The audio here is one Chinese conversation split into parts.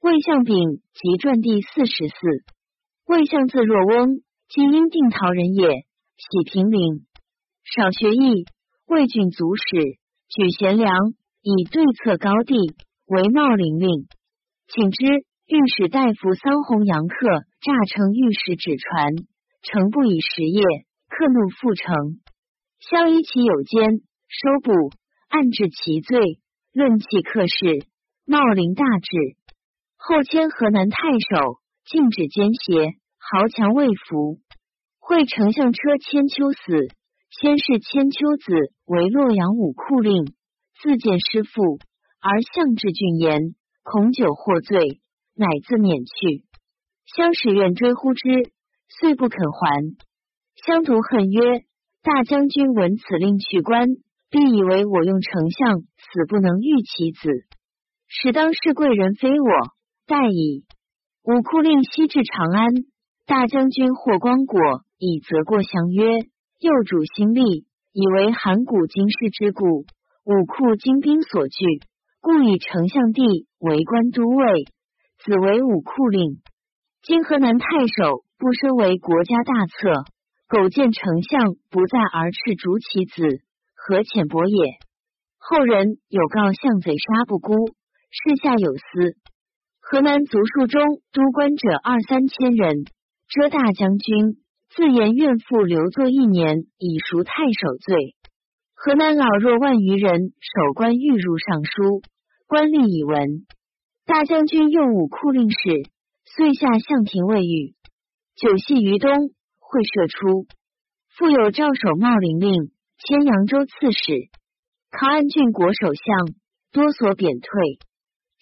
魏相丙即传第四十四。魏相字若翁，今因定陶人也，喜平陵，少学艺，魏郡卒史，举贤良，以对策高第，为茂陵令。请之御史大夫桑弘杨客诈称御史纸传，诚不以实业，克怒复城，相依其有奸，收捕，暗治其罪，论其客事。茂陵大治，后迁河南太守，禁止奸邪，豪强未服。会丞相车千秋死，先是千秋子为洛阳武库令，自荐师父，而相至俊言，恐酒获罪，乃自免去。相使愿追呼之，遂不肯还。相图恨曰：“大将军闻此令去官，必以为我用丞相死不能遇其子。”使当是贵人非我，待矣。武库令西至长安，大将军霍光果以责过相曰：“右主心力，以为函谷京师之故，武库精兵所据，故以丞相弟为官都尉，子为武库令。今河南太守不身为国家大策，苟见丞相不在而斥逐其子，何浅薄也？后人有告相贼杀不孤。”事下有司，河南族数中督官者二三千人。遮大将军自言愿父留作一年，以赎太守罪。河南老弱万余人，守官欲入尚书，官吏已闻。大将军用武库令史，遂下相庭未遇。九系于东，会射出。复有赵守茂陵令，迁扬州刺史，康安郡国守相，多所贬退。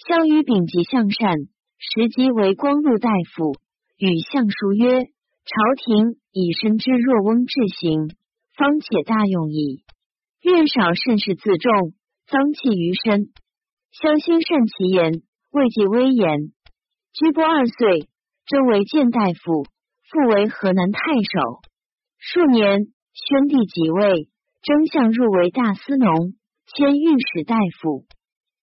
相与丙吉向善，时即为光禄大夫，与相书曰：“朝廷以深知若翁志行，方且大用矣。愿少甚事自重，脏气于身。相心善其言，未及威严。居波二岁，征为谏大夫，复为河南太守。数年，宣帝即位，征相入为大司农，迁御史大夫。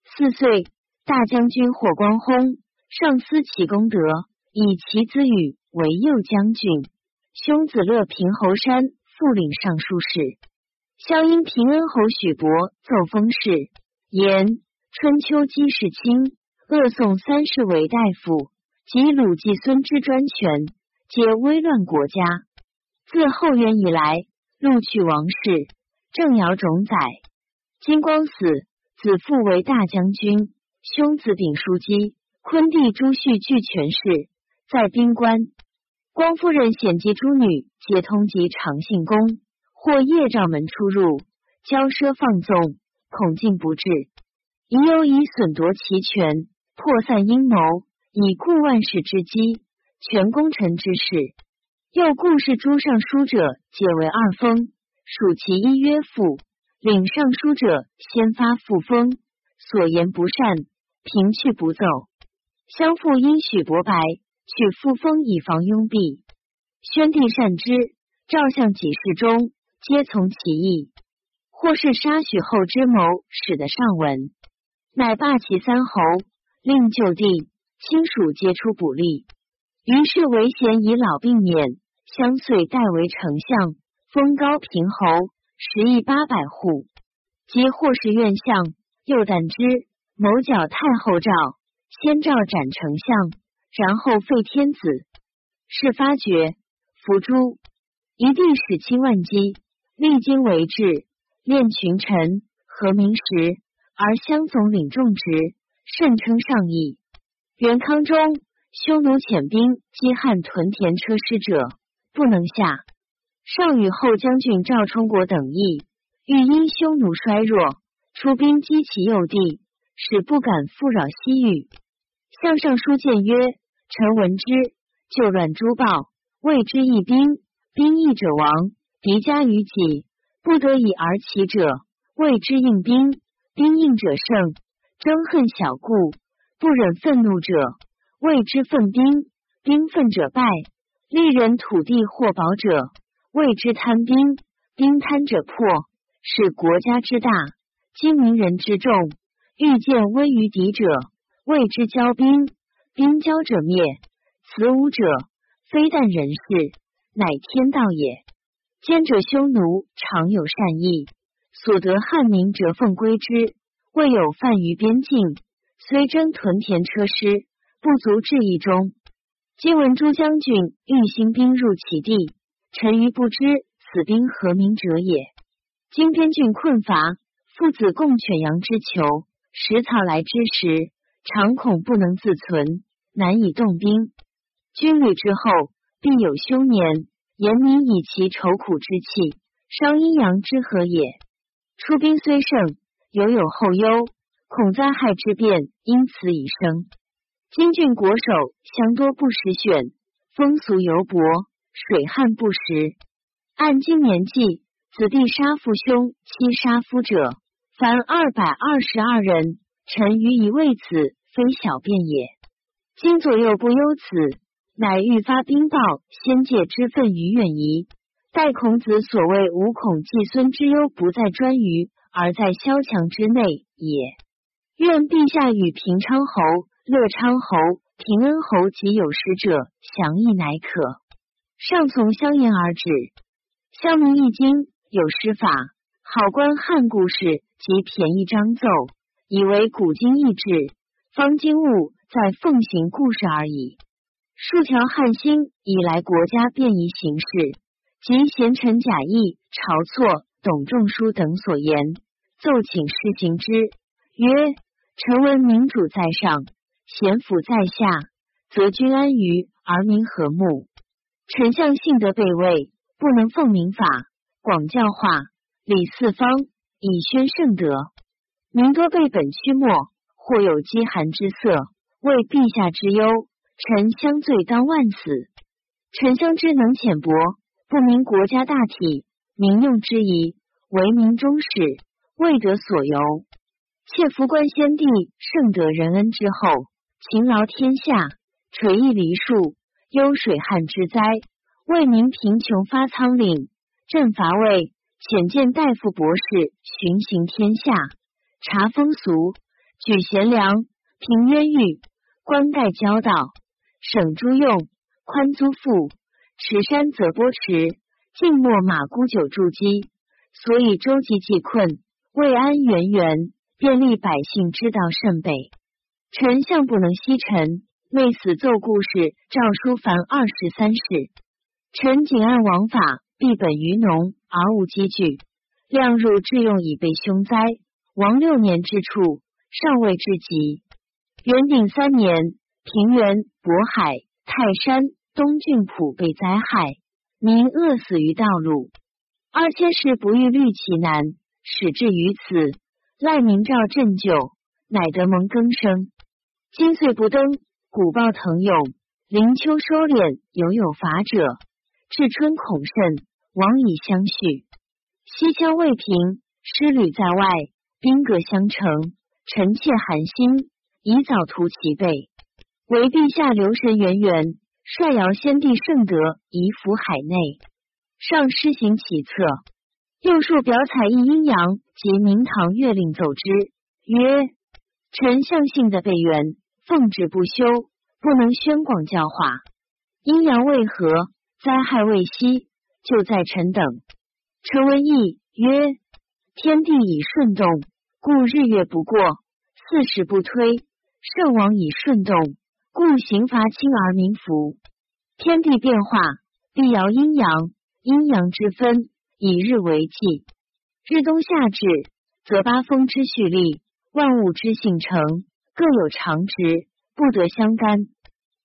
四岁。大将军霍光薨，上思其功德，以其子羽为右将军。兄子乐平侯山复领尚书事。萧因平恩侯许伯奏封事，言春秋姬世卿，恶宋三世为大夫，及鲁季孙之专权，皆危乱国家。自后元以来，录取王室，正尧种宰。金光死，子父为大将军。兄子丙叔基、昆弟朱旭俱权势，在兵官。光夫人显及诸女，皆通及长信宫，或夜照门出入，骄奢放纵，恐进不治。已有以损夺其权，破散阴谋，以固万世之基，全功臣之事。又故事诸尚书者，皆为二封，属其一曰父。领尚书者，先发复封，所言不善。平去不奏，相父因许伯白取复封以防拥蔽。宣帝善之，赵相几事中皆从其意，或是杀许后之谋，使得上文，乃罢其三侯，令就地亲属皆出补吏。于是为贤以老病免，相遂代为丞相，封高平侯，十亿八百户。即或是院相，又胆之。某角太后诏，先诏斩丞相，然后废天子。是发觉伏诛，一地使亲万机，历经为治，练群臣和名实，而相总领众职，甚称上意。元康中，匈奴遣兵击汉屯田车师者，不能下。上与后将军赵充国等议，欲因匈奴衰弱，出兵击其右地。使不敢复扰西域。向上书谏曰：“臣闻之，旧乱诸暴，谓之义兵。兵役者亡，敌家于己，不得已而起者，谓之应兵。兵应者胜，争恨小故，不忍愤怒者，谓之愤兵。兵愤者败，利人土地或宝者，谓之贪兵。兵贪者破，是国家之大，今民人之众。”欲见危于敌者，谓之骄兵；兵交者灭，此五者，非但人事，乃天道也。奸者匈奴常有善意，所得汉民折奉归之，未有犯于边境，虽征屯田车师，不足至一中。今闻诸将军欲兴兵入其地，臣愚不知此兵何名者也。今边郡困乏，父子共犬羊之求，食草来之时，常恐不能自存，难以动兵。军旅之后，必有休年，严民以其愁苦之气，伤阴阳之和也。出兵虽胜，犹有后忧，恐灾害之变因此已生。今郡国守相多不识选，风俗犹薄，水旱不时。按今年纪，子弟杀父兄，妻杀夫者，凡二百二十二人。臣愚以为此，非小便也。今左右不忧此，乃欲发兵报先界之愤于远夷。待孔子所谓无恐季孙之忧，不在专于，而在萧墙之内也。愿陛下与平昌侯。乐昌侯、平恩侯及有识者，详议乃可。上从相言而止。乡民易经有诗法，好观汉故事及便宜章奏，以为古今异志。方今物在奉行故事而已。数条汉兴以来，国家便宜行事，及贤臣贾谊、晁错、董仲舒等所言，奏请施行之。曰：臣闻民主在上。贤辅在下，则君安于而民和睦。丞相性德卑微，不能奉民法，广教化，礼四方，以宣圣德。民多被本驱没，或有饥寒之色，为陛下之忧，臣相罪当万死。臣相之能浅薄，不明国家大体，民用之宜，为民忠使，未得所由。妾服观先帝圣德仁恩之后。勤劳天下，垂意梨树，忧水旱之灾，为民贫穷发仓廪，振乏味，显见大夫博士，巡行天下，察风俗，举贤良，平冤狱，官盖交道，省诸用，宽租赋，持山则波池，静默马沽酒筑基，所以周济济困，慰安源源，便利百姓之道甚备。丞相不能惜臣，为死奏故事诏书凡二十三事。臣谨按王法，必本于农而无积聚，量入致用以备凶灾。王六年之处，尚未至极。元鼎三年，平原、渤海、泰山、东郡普被灾害，民饿死于道路。二千世不欲虑其难，始至于此，赖明诏振救，乃得蒙更生。今岁不登，古报腾涌；林秋收敛，犹有伐者。至春恐甚，往以相续。西羌未平，师旅在外，兵戈相承。臣妾寒心，以早图其备。唯陛下留神源源，率尧先帝圣德，移服海内。上施行其策，右述表彩一阴阳及明堂月令奏之，曰：臣相信的备元。奉旨不休，不能宣广教化。阴阳为何？灾害未息，就在臣等。臣闻义曰：天地以顺动，故日月不过；四时不推，圣王以顺动，故刑罚轻而民服。天地变化，必摇阴阳；阴阳之分，以日为纪。日冬夏至，则八风之蓄力，万物之性成。各有常职，不得相干。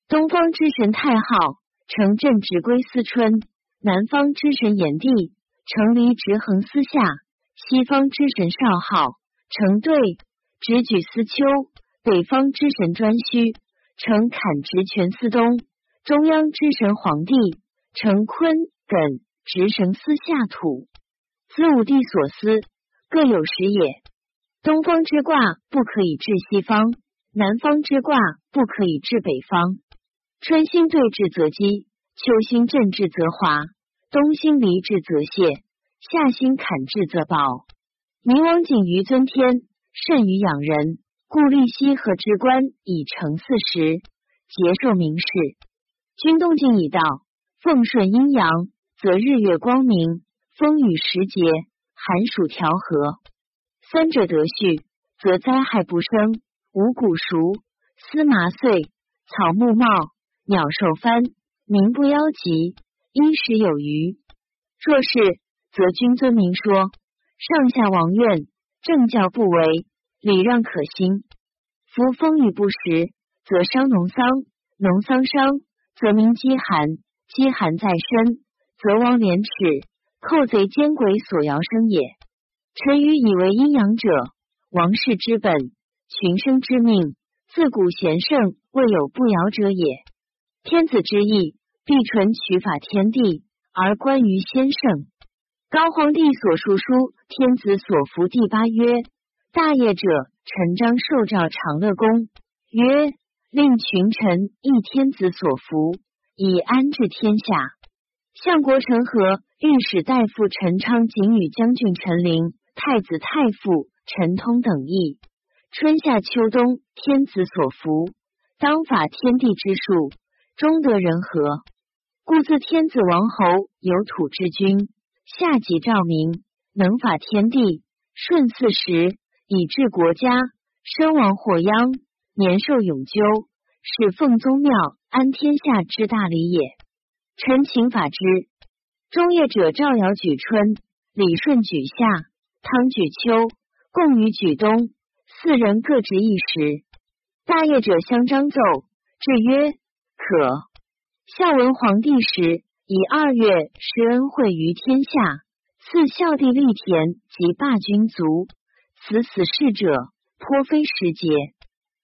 东方之神太昊，乘震直归思春；南方之神炎帝，乘离直横思夏；西方之神少昊，乘兑直举思秋；北方之神颛顼，乘坎直全思冬；中央之神黄帝，乘坤艮直绳思夏土。子午帝所思，各有时也。东方之卦不可以治西方，南方之卦不可以治北方。春心对峙则击，秋心震至则华，冬心离至则泄，夏心坎至则保。明王景于尊天，甚于养人，故立西河之官以成四时。节受名士。君东晋已到，奉顺阴阳，则日月光明，风雨时节，寒暑调和。三者得序，则灾害不生，五谷熟，丝麻穗，草木茂，鸟兽翻，民不夭疾，衣食有余。若是，则君尊明说，上下王愿，政教不违，礼让可兴。夫风雨不时，则伤农桑；农桑伤。则民饥寒，饥寒在身，则亡廉耻，寇贼奸鬼所摇生也。臣愚以为阴阳者，王室之本，群生之命，自古贤圣未有不尧者也。天子之意，必纯取法天地，而关于先圣。高皇帝所述书，天子所服第八曰：大业者，臣章受诏长乐宫，曰。令群臣议天子所服，以安治天下。相国陈和、御史大夫陈昌、景与将军陈琳、太子太傅陈通等议：春夏秋冬，天子所服，当法天地之术，终得人和。故自天子王侯有土之君，下及兆民，能法天地，顺四时，以治国家，身亡或殃。年寿永究，是奉宗庙。安天下之大礼也。臣请法之。中业者赵尧举春，李顺举夏，汤举秋，共禹举冬，四人各执一时。大业者相张奏，至曰可。孝文皇帝时，以二月施恩惠于天下，赐孝帝立田及霸君族。此死事者，颇非时节。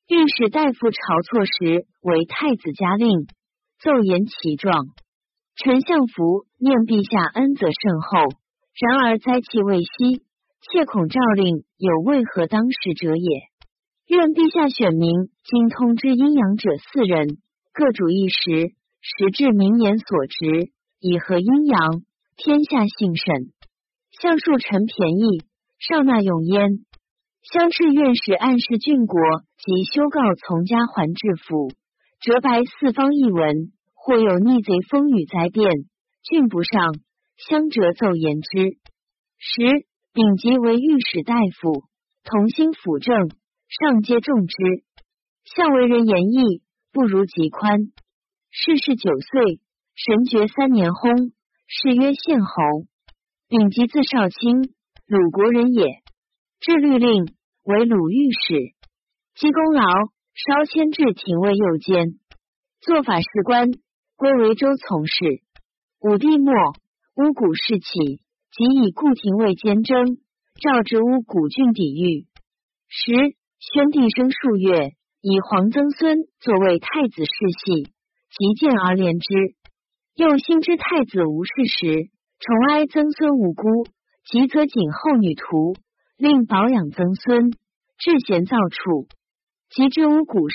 御史大夫晁错时为太子家令，奏言其状。丞相福念陛下恩泽甚厚，然而灾气未息，切恐诏令有为何当时者也。愿陛下选明精通之阴阳者四人，各主一时，时至明言所值，以合阴阳，天下幸甚。相数臣便宜，少纳用焉。相斥院使暗示郡国及修告从家还治府，折白四方一文，或有逆贼风雨灾变，郡不上，相折奏言之。十丙吉为御史大夫，同心辅政，上皆重之。相为人言义，不如吉宽。逝世九岁，神爵三年薨，谥曰献侯。丙吉字少卿，鲁国人也。治律令。为鲁御史，积功劳，稍迁至廷尉右监，做法事官，归为州从事。武帝末，乌古事起，即以故廷尉兼征，召之乌古郡抵御。时宣帝生数月，以皇曾孙作为太子世系，即见而怜之。又兴之太子无事时，宠哀曾孙无辜，即择景后女徒。令保养曾孙，至贤造处，及之无古事，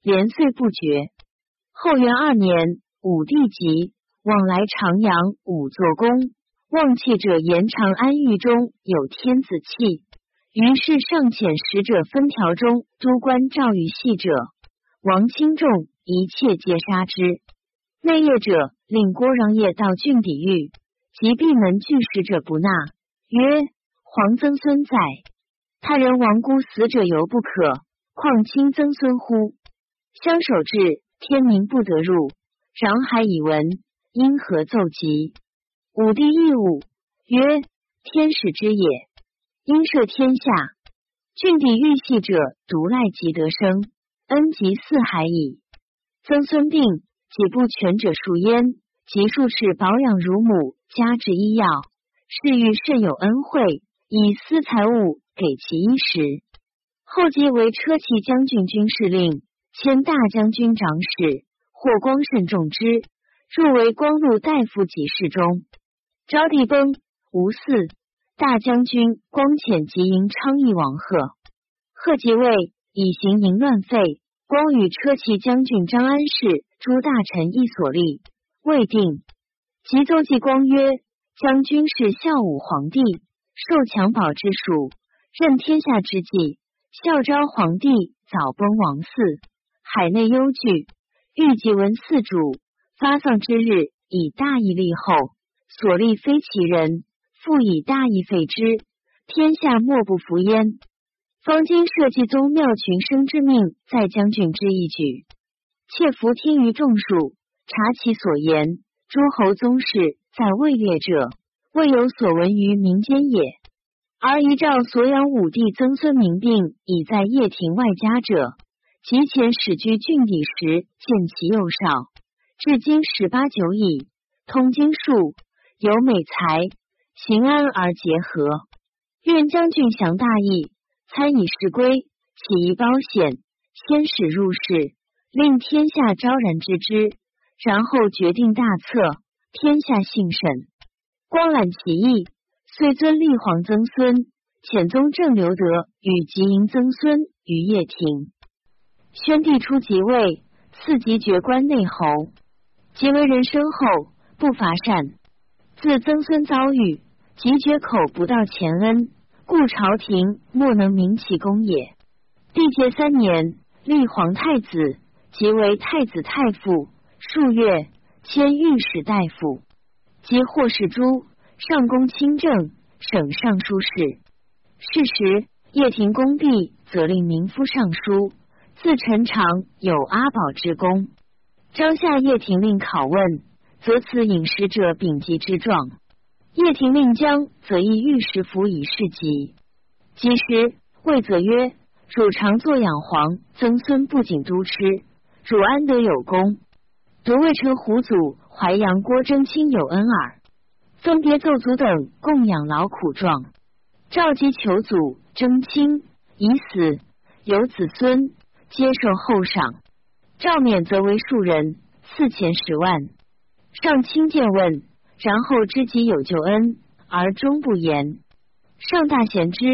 连岁不绝。后元二年，武帝即往来长阳五座宫，望气者言长安狱中有天子气，于是上遣使者分条中都官赵与系者，王轻重一切皆杀之。内业者令郭让业到郡抵御，及闭门拒使者不纳，曰。皇曾孙在，他人亡孤死者犹不可，况亲曾孙乎？相守至，天明不得入。攘海以闻，因何奏疾？武帝义武曰：“天使之也，因赦天下。郡地欲系者，独赖即得生，恩及四海矣。曾孙病，几不全者数焉，及数次保养乳母，加之医药，是欲甚有恩惠。”以私财物给其衣食，后即为车骑将军军事令，迁大将军长史，获光甚重之，入为光禄大夫给事中。昭帝崩，无嗣大将军光潜即迎昌邑王贺，贺即位，以行淫乱废。光与车骑将军张安世诸大臣议所立，未定。即奏记光曰：“将军是孝武皇帝。”受襁褓之属，任天下之际，孝昭皇帝早崩王嗣，海内忧惧，欲即闻嗣主发丧之日，以大义立后，所立非其人，复以大义废之，天下莫不服焉。方今社稷宗庙群生之命，在将军之一举，切服听于众数，察其所言。诸侯宗室在位列者，未有所闻于民间也。而遗诏所养武帝曾孙明病，已在掖庭外家者，及前始居郡邸时，见其幼少，至今十八九矣，通经术，有美才，行安而结合。愿将军降大义。参以事归，起宜保险，先使入室，令天下昭然知之，然后决定大策，天下幸甚。光览其意，遂尊立皇曾孙，遣宗正刘德与吉迎曾孙于掖庭。宣帝初即位，赐级爵关内侯，即为人深厚，不乏善。自曾孙遭遇，即绝口不到前恩。故朝廷莫能明其功也。帝节三年，立皇太子，即为太子太傅。数月，迁御史大夫，即获世诸上宫清正，省尚书事。是时，掖庭公毕，责令民夫尚书。自陈长有阿宝之功，张下掖庭令拷问，则此饮食者丙级之状。叶廷令将则议御史府以示疾。及时魏则曰：“汝常作养皇曾孙，不仅都吃，汝安得有功？独未称胡祖、淮阳郭征亲有恩耳。分别奏祖等供养劳苦状，召集求祖征亲已死，有子孙接受后赏。赵免则为庶人，赐钱十万。上卿见问。”然后知己有救恩，而终不言。上大贤之，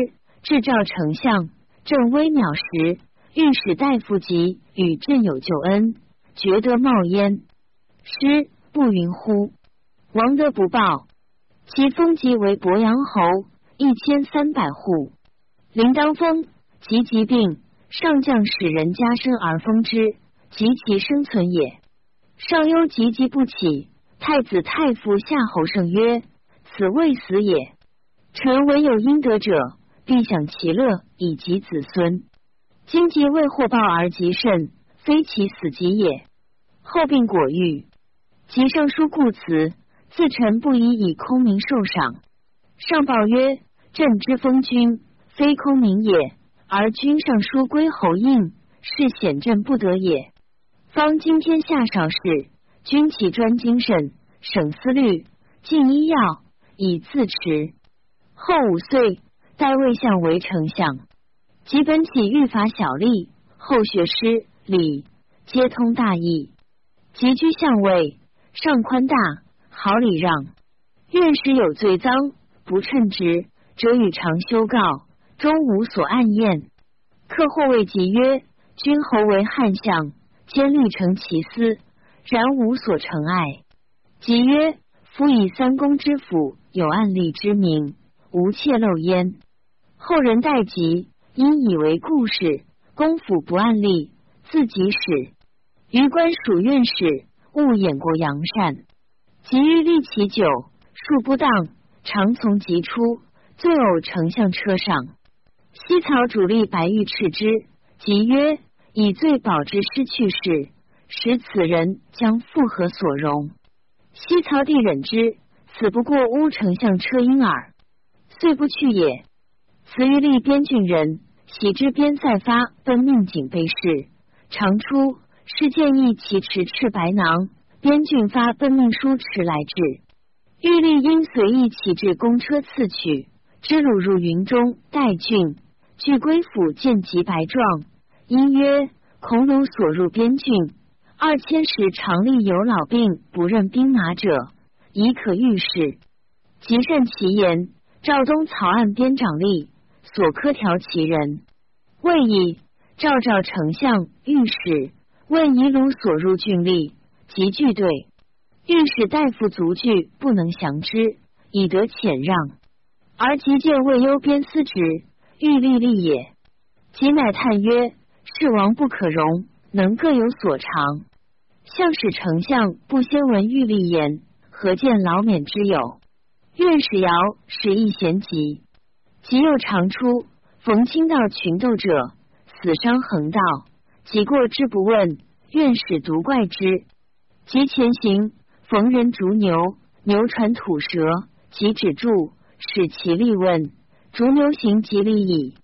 至赵丞相，正微渺时，御史大夫及与朕有救恩，觉得冒焉。师不云乎？王德不报，其封即为鄱阳侯，一千三百户。临当封，及疾病，上将使人加身而封之，及其生存也。上忧急疾不起。太子太傅夏侯胜曰：“此未死也。臣唯有应得者，必享其乐以及子孙。今即未获报而极甚，非其死疾也。后病果愈，即尚书故辞，自臣不宜以空名受赏。上报曰：‘朕之封君，非空名也，而君上书归侯印，是显朕不得也。方今天下少事。’”君其专精神，省思虑，尽医药，以自持。后五岁，代魏相为丞相。即本起御法小吏，后学诗礼，皆通大义。即居相位，上宽大，好礼让。院使有罪赃，不称职，者与常修告，终无所暗验。客或谓即曰：“君侯为汉相，兼虑成其私。”然无所成爱，即曰：夫以三公之府有案例之名，无窃漏焉。后人待及，因以为故事。公府不案例，自己使。余官属院使，勿掩过扬善。即欲立其酒，数不当，常从即出，醉偶丞相车上。西曹主力白玉斥之，即曰：以罪保之，失去事。使此人将复何所容？西曹帝忍之，此不过乌丞相车婴耳，遂不去也。此欲立边郡人，喜之边塞发奔命警备事，常出是建议其持赤白囊，边郡发奔命书持来至。玉立因随意起至公车赐取，之鲁入云中待郡，据归府见及白状，因曰：孔鲁所入边郡。二千时常立有老病不认兵马者，已可御史。即善其言。赵东草案边长吏所科条其人，未以赵赵丞相御史问夷鲁所入郡吏，即具对。御史大夫足具不能降之，以得遣让。而即见未忧边司职，欲立立也。即乃叹曰：“世王不可容，能各有所长。”向使丞相不先闻玉立言，何见劳免之有？愿使尧使一贤吉，即又常出，逢亲道群斗者，死伤横道，即过之不问，愿使独怪之。即前行，逢人逐牛，牛传吐舌，即止住，使其立问，逐牛行即立矣。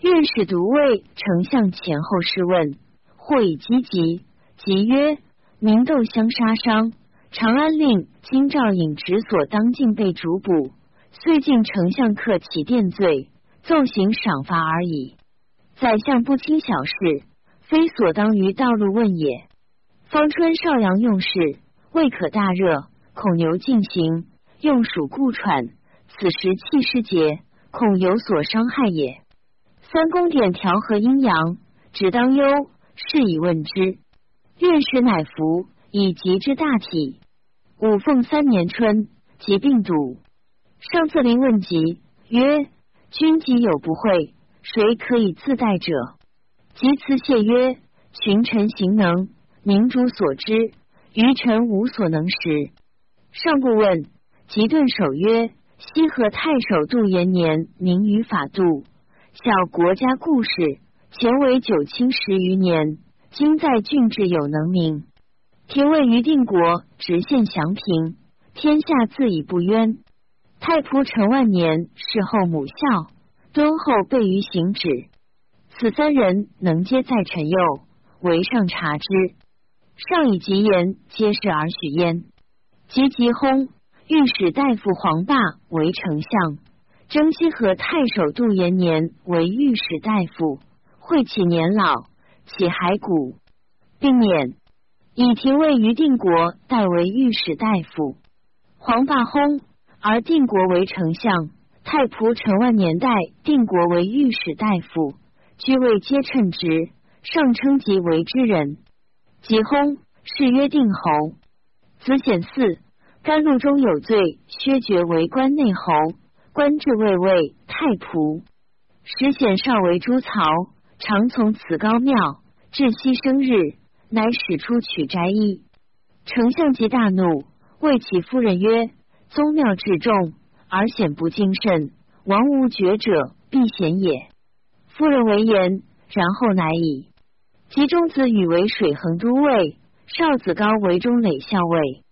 愿使独为丞相前后试问，或以积极，即曰：明斗相杀伤。长安令金兆尹直所当进被逐捕，遂进丞相克其殿罪，奏行赏罚而已。宰相不轻小事，非所当于道路问也。方春少阳用事，未可大热，恐牛进行，用鼠故喘。此时气失节，恐有所伤害也。三公典调和阴阳，只当忧，是以问之。愿使乃服。以疾之大体。五凤三年春，疾病笃。上策临问疾，曰：“君疾有不讳，谁可以自代者？”及辞谢曰：“群臣行能，明主所知，愚臣无所能识。”上不问，即顿首曰：“西河太守杜延年，名于法度，效国家故事，前为九卿十余年，今在郡治有能名。”廷尉于定国，直献祥平，天下自以不冤。太仆陈万年，事后母孝，敦厚备于行止。此三人能皆在臣右，为上察之。上以吉言，皆是而许焉。及吉薨，御史大夫黄霸为丞相，征西河太守杜延年为御史大夫。会起年老，起骸骨，并免。以廷尉于定国代为御史大夫，黄霸薨，而定国为丞相。太仆陈万年代定国为御史大夫，居位皆称职，上称即为之人。即薨，谥曰定侯。子显嗣，甘露中有罪，削爵为关内侯，官至卫尉、太仆。时显少为诸曹，常从此高庙，至夕生日。乃使出取斋衣，丞相即大怒，谓其夫人曰：“宗庙至重，而显不敬慎，王无爵者，必贤也。”夫人为言，然后乃已。及中子羽为水衡都尉，少子高为中垒校尉。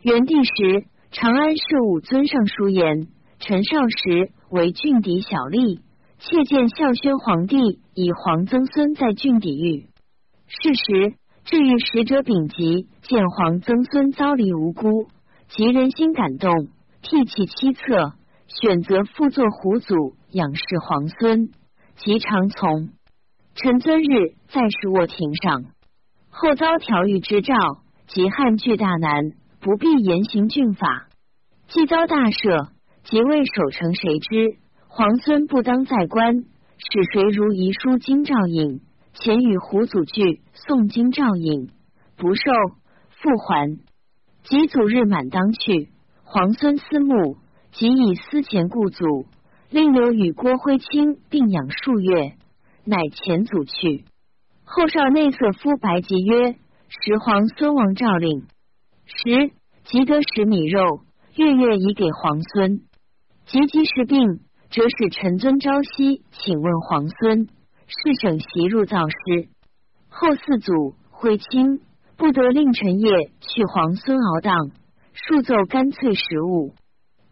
元帝时，长安事务尊上书言，陈少时为郡邸小吏，窃见孝宣皇帝以皇曾孙在郡抵御。是时。至于使者丙吉见皇曾孙遭离无辜，其人心感动，替其妻策，选择复作胡祖仰视皇孙，即常从。臣尊日在是卧庭上，后遭条狱之诏，即汉巨大难，不必严行郡法。既遭大赦，即为守城，谁知皇孙不当在官，使谁如遗书京兆尹。前与胡祖聚诵经诏引，不受复还。及祖日满当去，皇孙思慕，即以思前故祖，令留与郭辉清并养数月，乃前祖去。后少内瑟夫白吉曰：“时皇孙王诏令，时即得食米肉，月月以给皇孙。及即时病，则使臣尊朝夕请问皇孙。”是省袭入造师，后四祖徽钦不得令臣夜去皇孙敖荡，数奏干脆食物，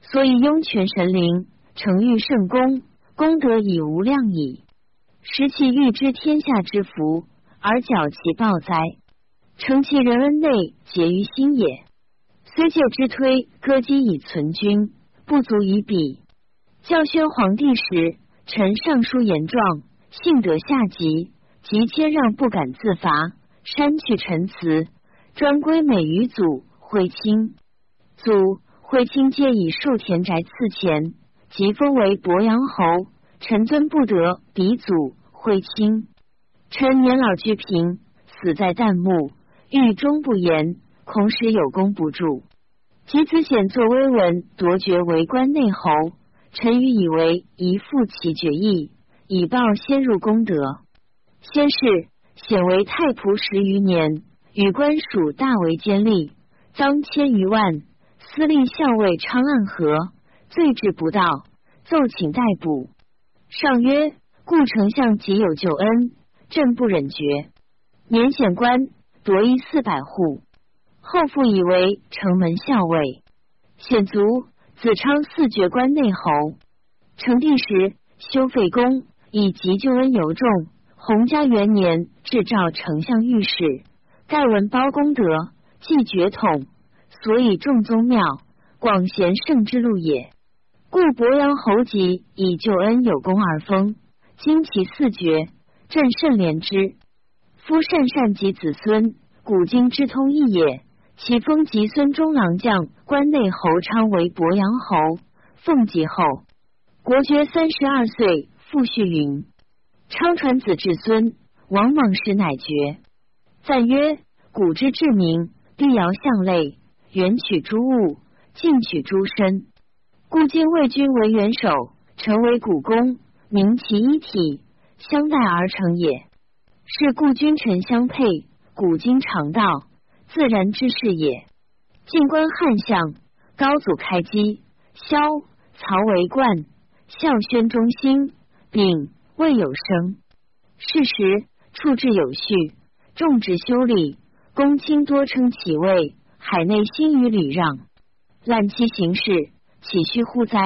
所以拥权神灵，成御圣功，功德已无量矣。时其欲知天下之福，而矫其报哉？成其人恩内结于心也。虽借之推，歌姬以存君，不足以比。教宣皇帝时，臣上书言状。幸得下级，即谦让不敢自伐，删去陈词，专归美于祖惠卿。祖惠卿皆以数田宅赐钱，即封为鄱阳侯。臣尊不得比祖惠卿。臣年老居贫，死在旦暮，狱中不言，恐使有功不助。及子显作威文，夺爵为关内侯。臣愚以为一复其决意。以报先入功德。先是显为太仆十余年，与官属大为奸利，赃千余万。司令校尉昌暗和，罪至不道，奏请逮捕。上曰：故丞相极有救恩，朕不忍绝。免显官，夺一四百户。后复以为城门校尉。显卒，子昌四绝关内侯。成帝时，修废宫，以急救恩尤重。洪嘉元年，制诏丞相御史，盖闻包公德，既爵统。所以众宗庙，广贤圣之路也。故伯阳侯吉以救恩有功而封，今其四绝，朕甚怜之。夫善善及子孙，古今之通义也。其封及孙中郎将关内侯昌为鄱阳侯，奉吉后，国爵三十二岁，复续云：昌传子至孙，王莽时乃绝。赞曰：古之至明，必尧相类。远取诸物，近取诸身。故今魏君为元首，成为古公，名其一体，相待而成也。是故君臣相配，古今常道，自然之事也。静观汉相，高祖开基，萧曹为冠，孝宣中兴，丙未有生。是时处置有序，种植修理，公卿多称其位。海内兴于礼让，滥其行事，岂须乎哉？